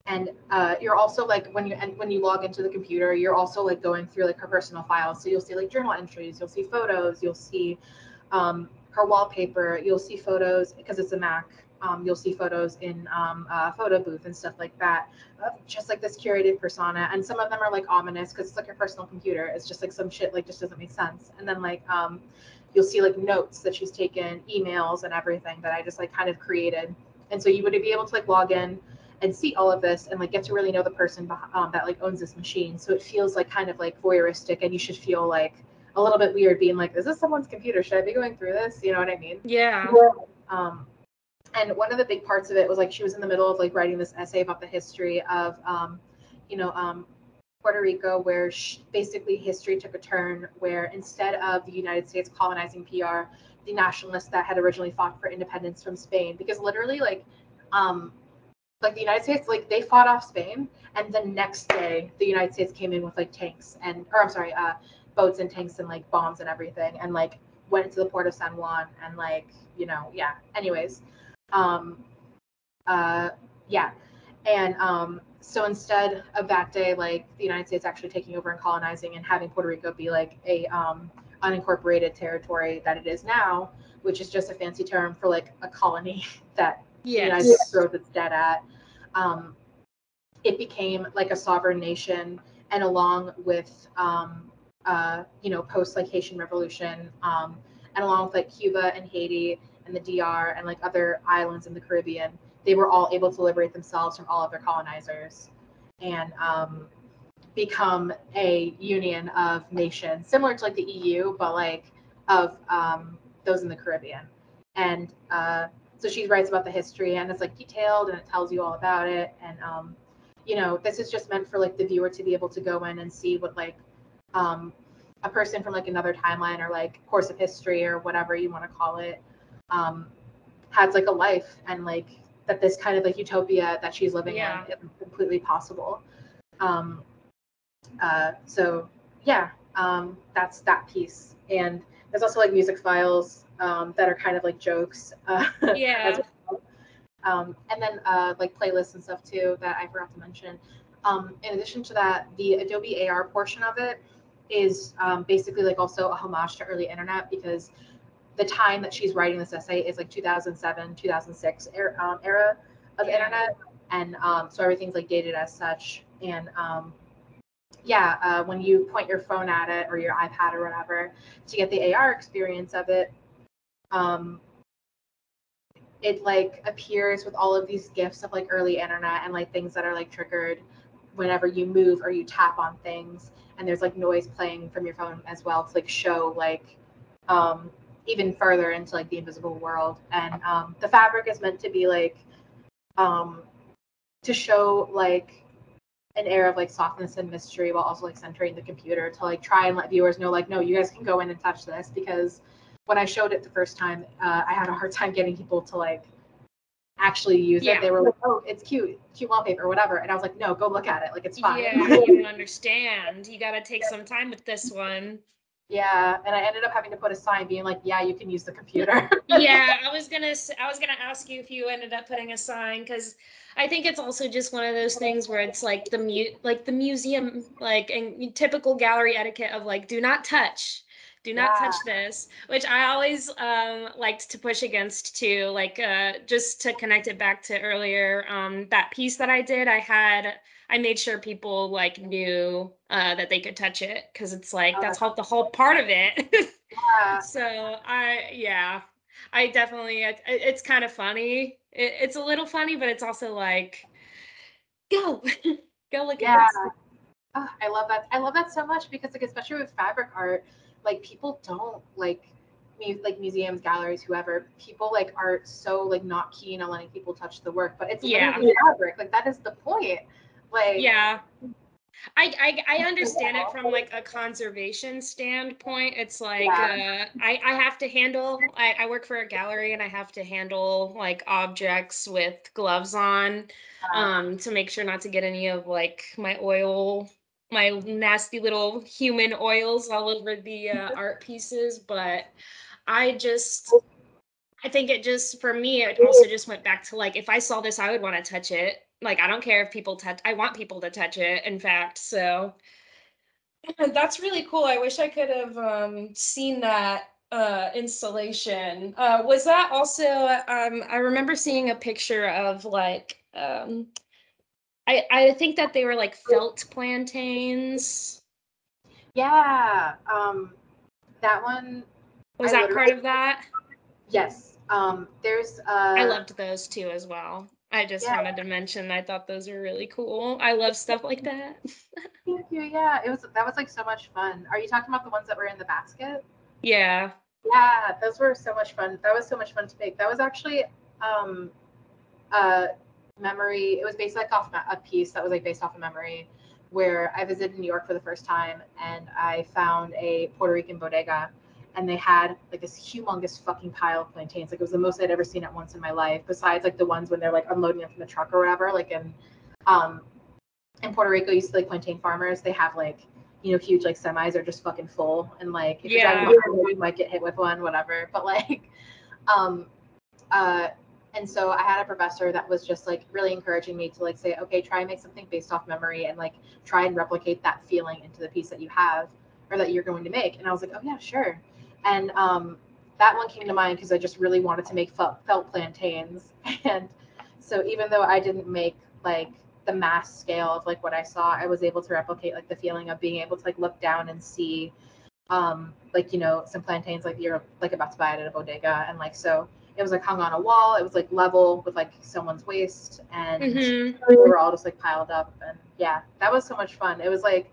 and uh, you're also like when you and when you log into the computer you're also like going through like her personal files. So you'll see like journal entries you'll see photos you'll see um, her wallpaper you'll see photos because it's a mac um, you'll see photos in um, a photo booth and stuff like that just like this curated persona. And some of them are like ominous because it's like your personal computer. It's just like some shit like just doesn't make sense. And then like um, you'll see like notes that she's taken emails and everything that i just like kind of created. And so you would be able to like log in and see all of this and like get to really know the person um, that like owns this machine. So it feels like kind of like voyeuristic and you should feel like a little bit weird being like is this someone's computer? Should i be going through this? You know what i mean? Yeah. Um and one of the big parts of it was like she was in the middle of like writing this essay about the history of um, you know um, puerto rico where she, basically history took a turn where instead of the united states colonizing pr the nationalists that had originally fought for independence from spain because literally like um, like the united states like they fought off spain and the next day the united states came in with like tanks and or i'm sorry uh, boats and tanks and like bombs and everything and like went into the port of san juan and like you know yeah anyways um, uh, yeah. And um, so instead of that day, like the United States actually taking over and colonizing and having Puerto Rico be like a um, unincorporated territory that it is now, which is just a fancy term for like a colony that yes. United States throws its debt at. Um, it became like a sovereign nation, and along with um, uh, you know post like Haitian Revolution, um, and along with like Cuba and Haiti and the DR and like other islands in the Caribbean, they were all able to liberate themselves from all of their colonizers and um, become a union of nations, similar to like the EU, but like of um, those in the Caribbean. And uh, so she writes about the history and it's like detailed and it tells you all about it. And um, you know, this is just meant for like the viewer to be able to go in and see what like um, a person from like another timeline or like course of history or whatever you want to call it um, has like a life and like that this kind of like utopia that she's living yeah. in is completely possible. Um, uh, so yeah, um, that's that piece. And there's also like music files um, that are kind of like jokes. Uh, yeah. Well. Um, and then uh, like playlists and stuff too that I forgot to mention. Um, in addition to that, the Adobe AR portion of it is um, basically like also a homage to early internet because the time that she's writing this essay is like 2007 2006 era, um, era of yeah. internet and um, so everything's like dated as such and um, yeah uh, when you point your phone at it or your ipad or whatever to get the ar experience of it um, it like appears with all of these gifs of like early internet and like things that are like triggered whenever you move or you tap on things and there's like noise playing from your phone as well to like show like um even further into like the invisible world. And um the fabric is meant to be like um to show like an air of like softness and mystery while also like centering the computer to like try and let viewers know like no you guys can go in and touch this because when I showed it the first time, uh, I had a hard time getting people to like actually use yeah. it. They were like, "Oh, it's cute, cute wallpaper, whatever," and I was like, "No, go look at it. Like it's fine." Yeah, you don't understand. You got to take some time with this one. Yeah, and I ended up having to put a sign being like, "Yeah, you can use the computer." yeah, I was gonna, I was gonna ask you if you ended up putting a sign because I think it's also just one of those things where it's like the mute, like the museum, like and typical gallery etiquette of like, do not touch do not yeah. touch this which i always um, liked to push against too like uh, just to connect it back to earlier um, that piece that i did i had i made sure people like knew uh, that they could touch it because it's like that's all the whole part of it yeah. so i yeah i definitely it, it's kind of funny it, it's a little funny but it's also like go go look yeah. at this Oh, I love that. I love that so much because, like, especially with fabric art, like people don't like like museums, galleries, whoever, people like are so like not keen on letting people touch the work, but it's yeah. fabric. Like that is the point. Like yeah. I, I, I understand it from like a conservation standpoint. It's like yeah. uh, I, I have to handle I, I work for a gallery and I have to handle like objects with gloves on um to make sure not to get any of like my oil my nasty little human oils all over the uh, art pieces but i just i think it just for me it also just went back to like if i saw this i would want to touch it. Like i don't care if people touch i want people to touch it in fact so. That's really cool. I wish i could have um, seen that uh, installation. Uh, was that also um, i remember seeing a picture of like um, I I think that they were like felt plantains. Yeah, um, that one was I that part of that. Yes, um, there's. Uh, I loved those too as well. I just yeah. wanted to mention I thought those were really cool. I love stuff like that. Thank you. Yeah, it was that was like so much fun. Are you talking about the ones that were in the basket? Yeah. Yeah, those were so much fun. That was so much fun to make. That was actually um uh memory. It was based like off a piece that was like based off a memory where I visited New York for the first time and I found a Puerto Rican bodega and they had like this humongous fucking pile of plantains. Like it was the most I'd ever seen at once in my life, besides like the ones when they're like unloading them from the truck or whatever. Like in um in Puerto Rico, used to like plantain farmers, they have like you know huge like semis are just fucking full and like if yeah. you're driving you might get hit with one, whatever. But like um uh and so i had a professor that was just like really encouraging me to like say okay try and make something based off memory and like try and replicate that feeling into the piece that you have or that you're going to make. And i was like oh yeah sure. And um, that one came to mind because i just really wanted to make felt, felt plantains. And so even though i didn't make like the mass scale of like what i saw i was able to replicate like the feeling of being able to like look down and see um like you know some plantains like you're like about to buy it at a bodega and like so it was like hung on a wall. It was like level with like someone's waist, and mm-hmm. we were all just like piled up. And yeah, that was so much fun. It was like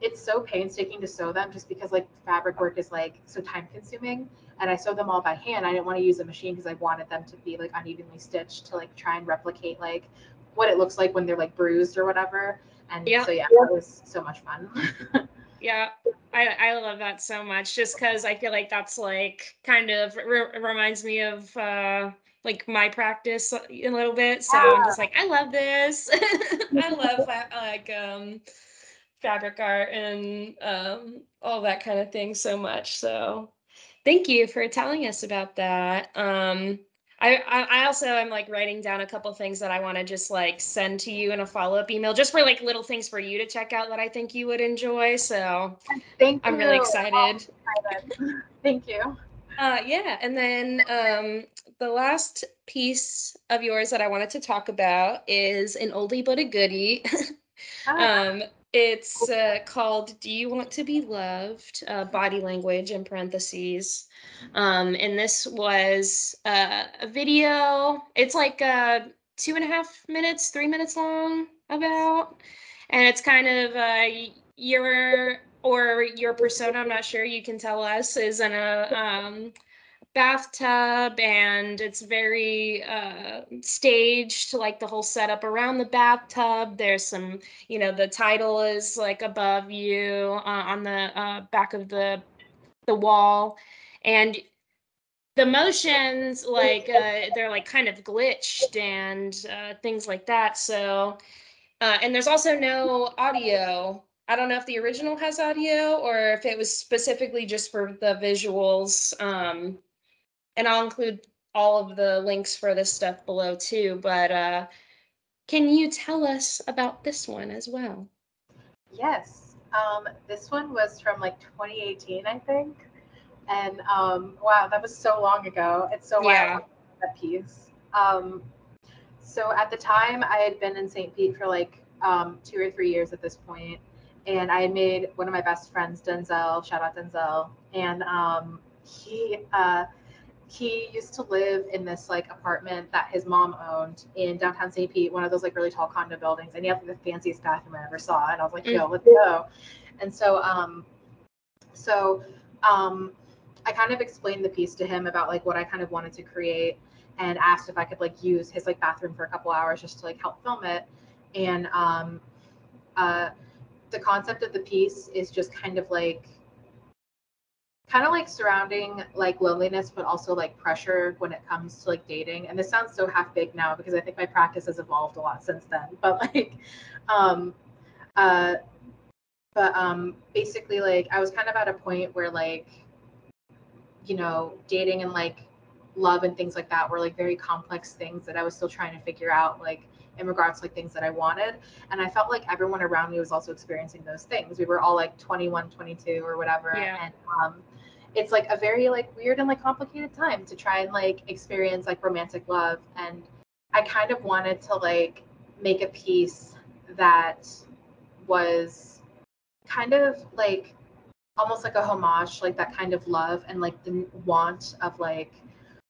it's so painstaking to sew them just because like fabric work is like so time consuming and i sewed them all by hand i didn't want to use a machine because i wanted them to be like unevenly stitched to like try and replicate like what it looks like when they're like bruised or whatever and yeah. so yeah, yeah. it was so much fun yeah I, I love that so much just because i feel like that's like kind of re- reminds me of uh like my practice a little bit. So yeah. i'm just like i love this. I love like um fabric art and um all that kind of thing so much. So thank you for telling us about that. Um I, I also am like writing down a couple things that I want to just like send to you in a follow up email, just for like little things for you to check out that I think you would enjoy. So Thank I'm you. really excited. Thank you. Uh, yeah, and then um, the last piece of yours that I wanted to talk about is an oldie but a goodie. um, it's uh, called "Do You Want to Be Loved?" Uh, body language in parentheses. Um, and this was uh, a video. It's like uh, two and a half minutes, three minutes long, about, and it's kind of uh, your or your persona. I'm not sure. You can tell us is in a um, bathtub and it's very uh, staged like the whole setup around the bathtub there's some you know the title is like above you uh, on the uh, back of the the wall and the motions like uh, they're like kind of glitched and uh, things like that so uh, and there's also no audio i don't know if the original has audio or if it was specifically just for the visuals um, and i'll include all of the links for this stuff below too but uh, can you tell us about this one as well Yes. Um, this one was from like 2018, I think. And um, wow, that was so long ago. It's so Yeah. wild that piece. Um, so at the time, I had been in St. Pete for like um, two or three years at this point, and I had made one of my best friends, Denzel. Shout out Denzel, and um, he uh, he used to live in this like apartment that his mom owned in downtown St. Pete, one of those like really tall condo buildings, and he had like, the fanciest bathroom I ever saw. And I was like, yo, let's go. And so, um, so um, I kind of explained the piece to him about like what I kind of wanted to create, and asked if I could like use his like bathroom for a couple hours just to like help film it. And um, uh, the concept of the piece is just kind of like kind of like surrounding like loneliness but also like pressure when it comes to like dating and this sounds so half baked now because i think my practice has evolved a lot since then but like um uh but um basically like i was kind of at a point where like you know dating and like love and things like that were like very complex things that i was still trying to figure out like in regards to like things that i wanted. And i felt like everyone around me was also experiencing those things. We were all like 21 22 or whatever. Yeah. and um it's like a very like weird and like complicated time to try and like experience like romantic love. And i kind of wanted to like make a piece that was kind of like almost like a homage like that kind of love and like the want of like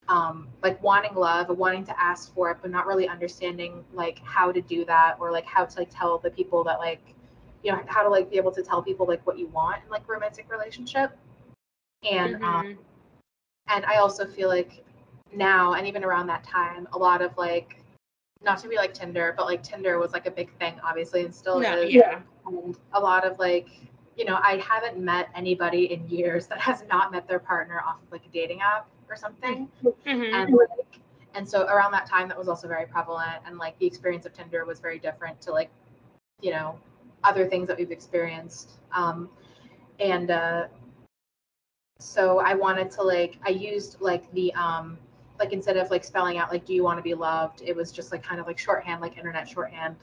um like wanting love and wanting to ask for it but not really understanding like how to do that or like how to like tell the people that like you know how to like be able to tell people like what you want in like romantic relationship. And um Mhm. and i also feel like now and even around that time a lot of like not to be like tinder but like tinder was like a big thing obviously and still no, is. yeah. And a lot of like you know i haven't met anybody in years that has not met their partner off of like a dating app or something. Mhm. and like and so around that time that was also very prevalent. And like the experience of tinder was very different to like you know other things that we've experienced. Um and uh so i wanted to like i used like the um like instead of like spelling out like do you want to be loved? it was just like kind of like shorthand like internet shorthand.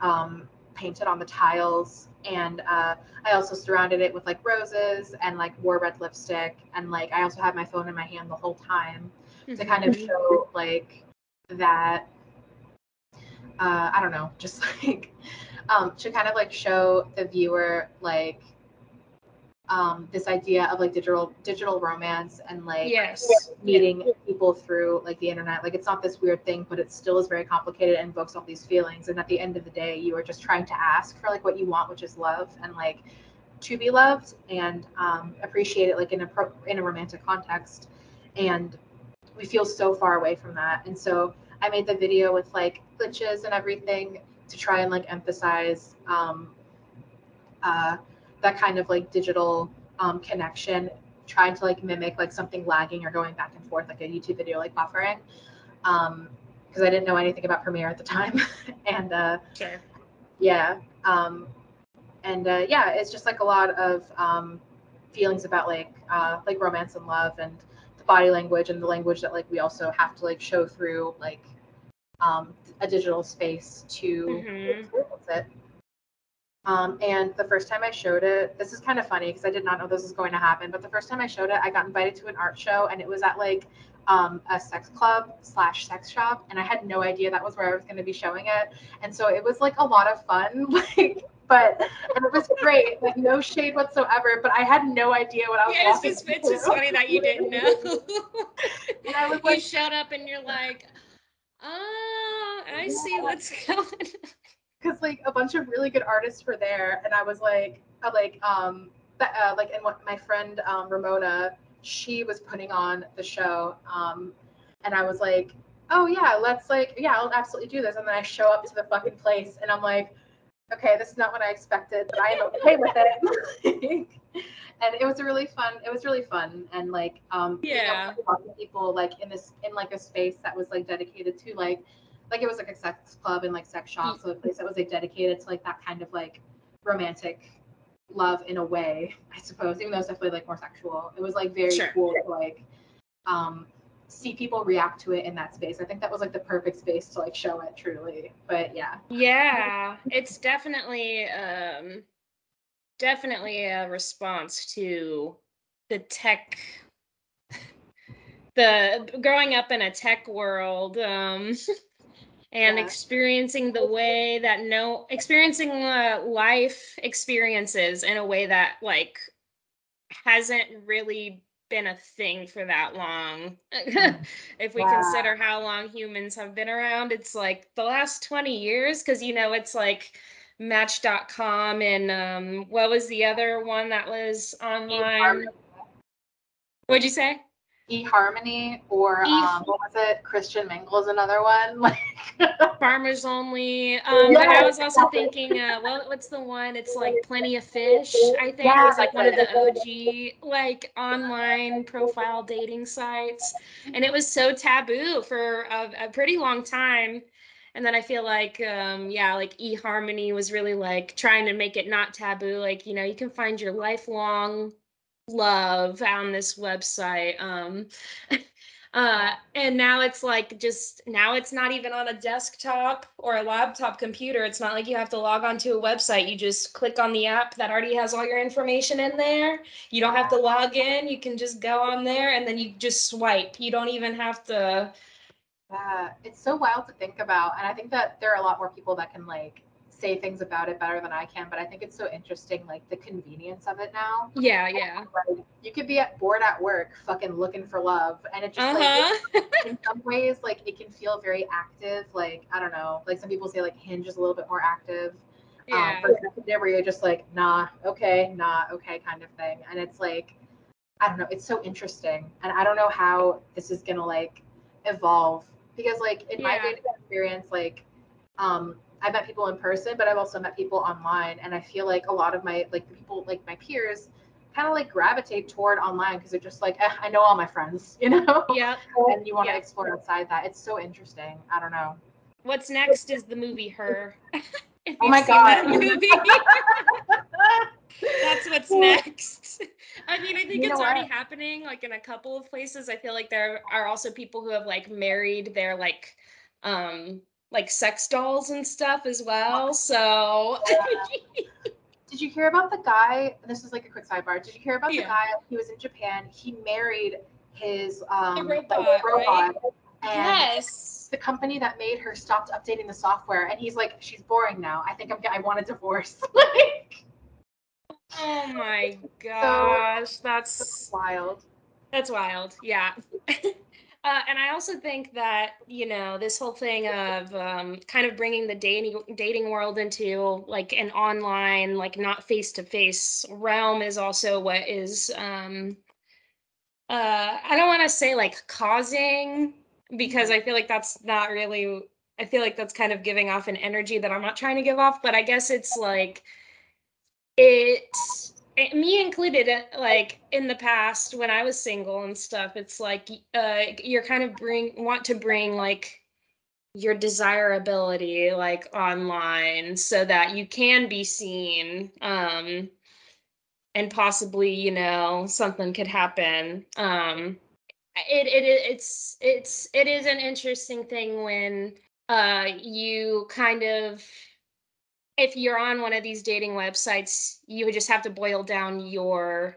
Um painted on the tiles and uh i also surrounded it with like roses and like wore red lipstick and like i also had my phone in my hand the whole time to kind of show like that uh i don't know just like um to kind of like show the viewer like um this idea of like digital digital romance and like yes. meeting people through like the internet. Like it's not this weird thing but it still is very complicated and invokes all these feelings. And at the end of the day you are just trying to ask for like what you want which is love and like to be loved and um, appreciate it like in a pro- in a romantic context. And we feel so far away from that. And so i made the video with like glitches and everything to try and like emphasize um, uh, that kind of like digital um, connection trying to like mimic like something lagging or going back and forth like a youtube video like buffering um because i didn't know anything about premiere at the time and uh sure yeah um and uh yeah it's just like a lot of um feelings about like uh like romance and love and the body language and the language that like we also have to like show through like um, a digital space to Mhm. experience it. Um, and the first time I showed it, this is kind of funny because I did not know this was going to happen. But the first time I showed it, I got invited to an art show, and it was at like um, a sex club slash sex shop, and I had no idea that was where I was going to be showing it. And so it was like a lot of fun, like. But and it was great, like no shade whatsoever. But I had no idea what I was. Yeah, it's just it's just funny that you didn't know. And I was you showed up and you're like, ah, I see what's going on. Because like a bunch of really good artists were there, and I was like, uh, like um, uh, like and what my friend um, Ramona, she was putting on the show, um, and I was like, oh yeah, let's like, yeah, I'll absolutely do this, and then I show up to the fucking place, and I'm like, okay, this is not what I expected, but I am okay with it. and it was a really fun. It was really fun, and like, um, being able to Yeah. talk to people like in this in like a space that was like dedicated to like like it was like a sex club and like sex shop so a place that was like dedicated to like that kind of like romantic love in a way i suppose even though it's definitely like more sexual. It was like very Sure. cool to like um see people react to it in that space. I think that was like the perfect space to like show it truly. But yeah. Yeah, it's definitely um definitely a response to the tech the growing up in a tech world um and Yeah. experiencing the way that no experiencing uh, life experiences in a way that like hasn't really been a thing for that long. If we Yeah. consider how long humans have been around it's like the last 20 years because you know it's like match.com and um what was the other one that was online? What'd you say eharmony or E- um what was it? Christian mingle is another one like farmers only um but i was also thinking uh well what's the one? It's like plenty of fish i think Yeah, it was like one of the og like online profile dating sites. And it was so taboo for a, a pretty long time. And then i feel like um yeah like eharmony was really like trying to make it not taboo. Like you know you can find your lifelong love on this website um uh and now it's like just now it's not even on a desktop or a laptop computer. It's not like you have to log onto a website. You just click on the app that already has all your information in there. You don't have to log in. You can just go on there and then you just swipe. You don't even have to Yeah, it's so wild to think about. And I think that there are a lot more people that can like say things about it better than I can. But I think it's so interesting, like the convenience of it now. yeah yeah Like you could be at, bored at work, fucking looking for love. And it just like uh-huh in some ways, like it can feel very active. Like, I don't know, like some people say like hinge is a little bit more active. yeah Um, but there where you're just like, nah, okay, nah, okay, kind of thing. And it's like, I don't know, it's so interesting. And I don't know how this is gonna like evolve. Because like in my Yeah. dating experience, like um I've met people in person, but I've also met people online. And I feel like a lot of my like people like my peers kind of like gravitate toward online because they're just like, eh, I know all my friends, you know? Yeah. And you want to Yeah. explore outside that. It's so interesting. I don't know. what's next is the movie her Oh my that God. movie That's what's next. I mean, I think You it's already what? happening like in a couple of places. I feel like there are also people who have like married their like um like sex dolls and stuff as well. So Did you hear about the guy? This is like a quick sidebar. Did you hear about the guy? He was in Japan. He married his um like, robot, right? and yes. the company that made her stopped updating the software. And he's like, she's boring now. I think I'm. I want a divorce. like, Oh my gosh, that's wild. That's wild. Yeah. uh, and I also think that, you know, this whole thing of um, kind of bringing the dating dating world into like an online, like not face to face realm is also what is, um, uh, I don't want to say like causing because I feel like that's not really, I feel like that's kind of giving off an energy that I'm not trying to give off, but I guess it's like, it it- me included uh, like in the past when i was single and stuff it's like uh you're kind of bring want to bring like your desirability like online so that you can be seen um and possibly you know something could happen. Um it, it it's it's it is an interesting thing when uh you kind of if you're on one of these dating websites you would just have to boil down your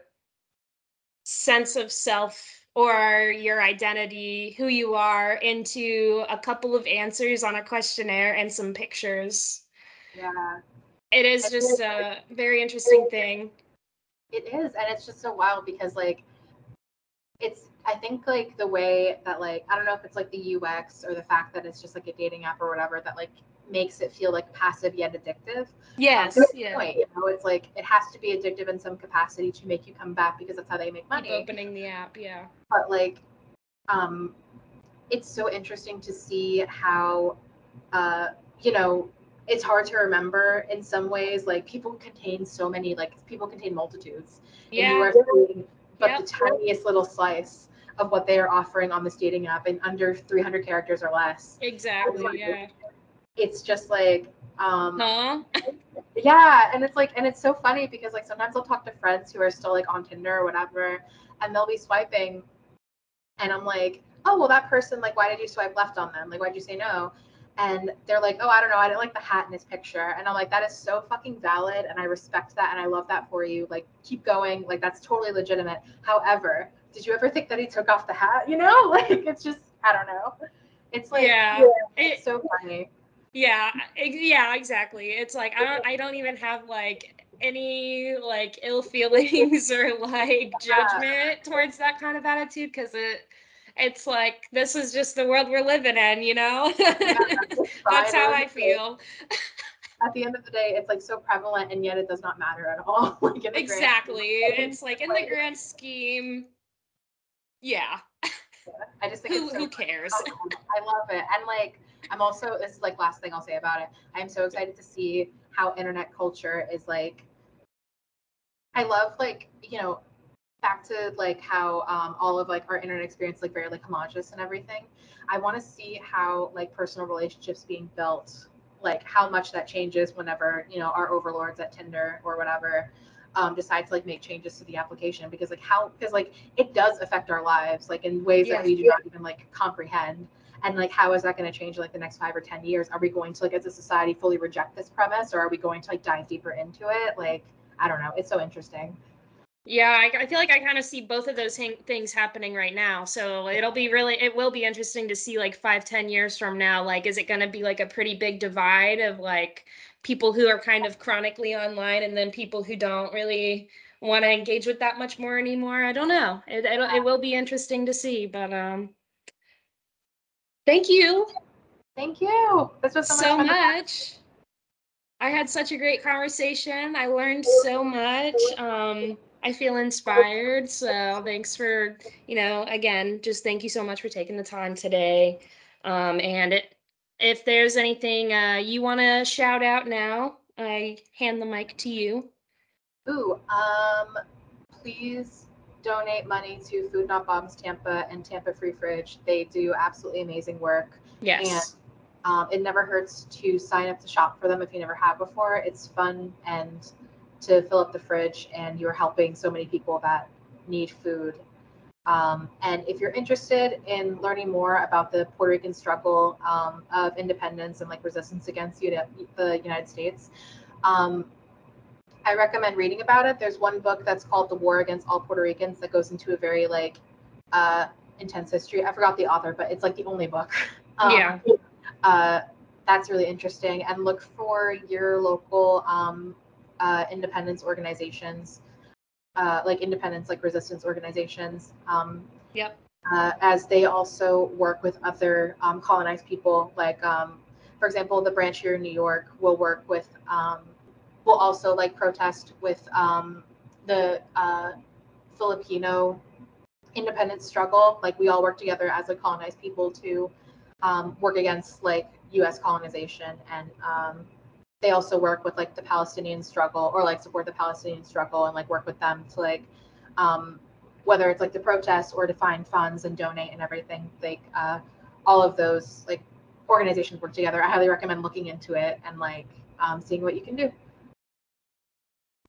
sense of self or your identity who you are into a couple of answers on a questionnaire and some pictures. Yeah. It is just a very interesting thing. It is and it's just so wild because like it's I think like the way that like I don't know if it's like the UX or the fact that it's just like a dating app or whatever that like makes it feel like passive yet addictive. Yes. yeah. Point, you know, it's like it has to be addictive in some capacity to make you come back because that's how they make money. Keep opening the app, yeah. But like, um, it's so interesting to see how, uh, you know, it's hard to remember in some ways. Like people contain so many, like people contain multitudes. Yeah. And you are seeing but yep. the tiniest little slice of what they are offering on this dating app in under 300 characters or less. Exactly. Like, yeah. It's just like, um, huh? yeah, and it's like, and it's so funny because like sometimes I'll talk to friends who are still like on Tinder or whatever, and they'll be swiping, and I'm like, oh well, that person like, why did you swipe left on them? Like, why'd you say no? and they're like, oh, I don't know, I didn't like the hat in his picture. And I'm like, that is so fucking valid. And I respect that. And I love that for you. Like, keep going. Like, that's totally legitimate. However, did you ever think that he took off the hat? You know, like, it's just, I don't know. It's like, yeah, yeah it's so funny. Yeah, yeah, exactly. It's like, I don't, I don't even have like any like ill feelings or like judgment towards that kind of attitude because it, it's like this is just the world we're living in, you know. Yeah, that's, how I feel. At the end of the day, it's like so prevalent, and yet it does not matter at all. like exactly, it's like in the grand scheme, yeah. I just think who, so who cares? I love it, and like I'm also this is like last thing I'll say about it. I'm so excited to see how internet culture is like. I love like you know back to like how um, all of like our internet experience like very like homogenous and everything i want to see how like personal relationships being built like how much that changes whenever you know our overlords at tinder or whatever um, decide to like make changes to the application because like how because like it does affect our lives like in ways that we do not even like comprehend. And like how is that going to change like the next five or ten years? Are we going to like as a society fully reject this premise or are we going to like dive deeper into it? Like i don't know. It's so interesting. Yeah, I, I, feel like I kind of see both of those hang- things happening right now. So it'll be really, it will be interesting to see like five, ten years from now. Like, is it going to be like a pretty big divide of like people who are kind of chronically online and then people who don't really want to engage with that much more anymore? I don't know. It, it, it will be interesting to see. But um, thank you. Thank you. This was so, so much. much. I had such a great conversation. I learned so much. Um, I feel inspired. So thanks for, you know, again, just thank you so much for taking the time today. Um, and it, if there's anything uh, you want to shout out now, I hand the mic to you. Ooh, um, please donate money to Food Not Bombs Tampa and Tampa Free Fridge. They do absolutely amazing work. Yes. And um, it never hurts to sign up to shop for them if you never have before. It's fun and to fill up the fridge and you're helping so many people that need food. Um, and if you're interested in learning more about the Puerto Rican struggle um, of independence and like resistance against uni- the United States, um, I recommend reading about it. There's one book that's called The War Against All Puerto Ricans that goes into a very like uh, intense history. I forgot the author, but it's like the only book. Um, yeah. Uh, that's really interesting. And look for your local um, uh, independence organizations, uh, like independence, like resistance organizations. Um, yep. Uh, as they also work with other um, colonized people, like um, for example, the branch here in New York will work with, um, will also like protest with um, the uh, Filipino independence struggle. Like we all work together as a colonized people to um, work against like U.S. colonization and um, they also work with like the Palestinian struggle or like support the Palestinian struggle and like work with them to like um, whether it's like the protests or to find funds and donate and everything. Like uh, all of those like organizations work together. I highly recommend looking into it and like um, seeing what you can do.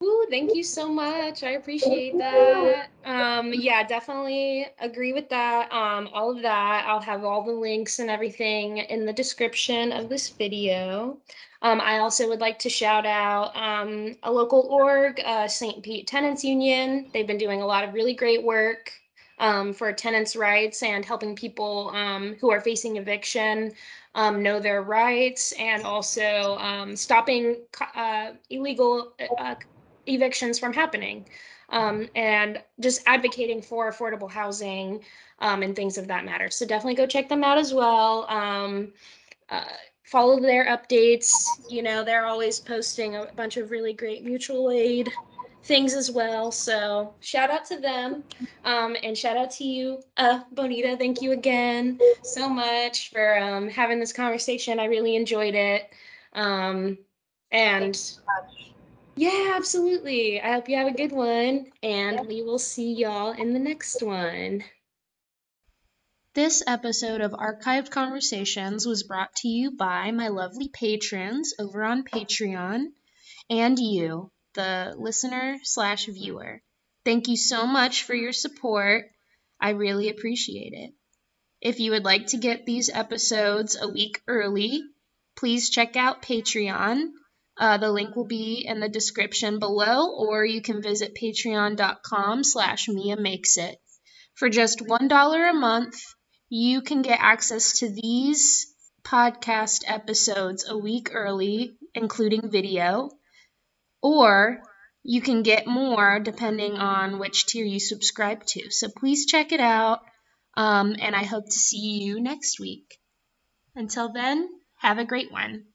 Ooh, thank you so much. I appreciate that. Um, yeah, definitely agree with that. Um, all of that. I'll have all the links and everything in the description of this video. Um, I also would like to shout out um, a local org, uh, St. Pete Tenants Union. They've been doing a lot of really great work um, for tenants' rights and helping people um, who are facing eviction um, know their rights and also um, stopping uh, illegal uh, evictions from happening. Um, and just advocating for affordable housing um, and things of that matter. So definitely go check them out as well. Um, uh, follow their updates. You know, they're always posting a bunch of really great mutual aid things as well. So shout out to them. Um, and shout out to you, uh, Bonita. Thank you again so much for um, having this conversation. I really enjoyed it. Um, and yeah, absolutely. I hope you have a good one, and we will see y'all in the next one. This episode of Archived Conversations was brought to you by my lovely patrons over on Patreon and you, the listener slash viewer. Thank you so much for your support. I really appreciate it. If you would like to get these episodes a week early, please check out Patreon uh, the link will be in the description below, or you can visit patreon.com slash Mia Makes It. For just $1 a month, you can get access to these podcast episodes a week early, including video, or you can get more depending on which tier you subscribe to. So please check it out, um, and I hope to see you next week. Until then, have a great one.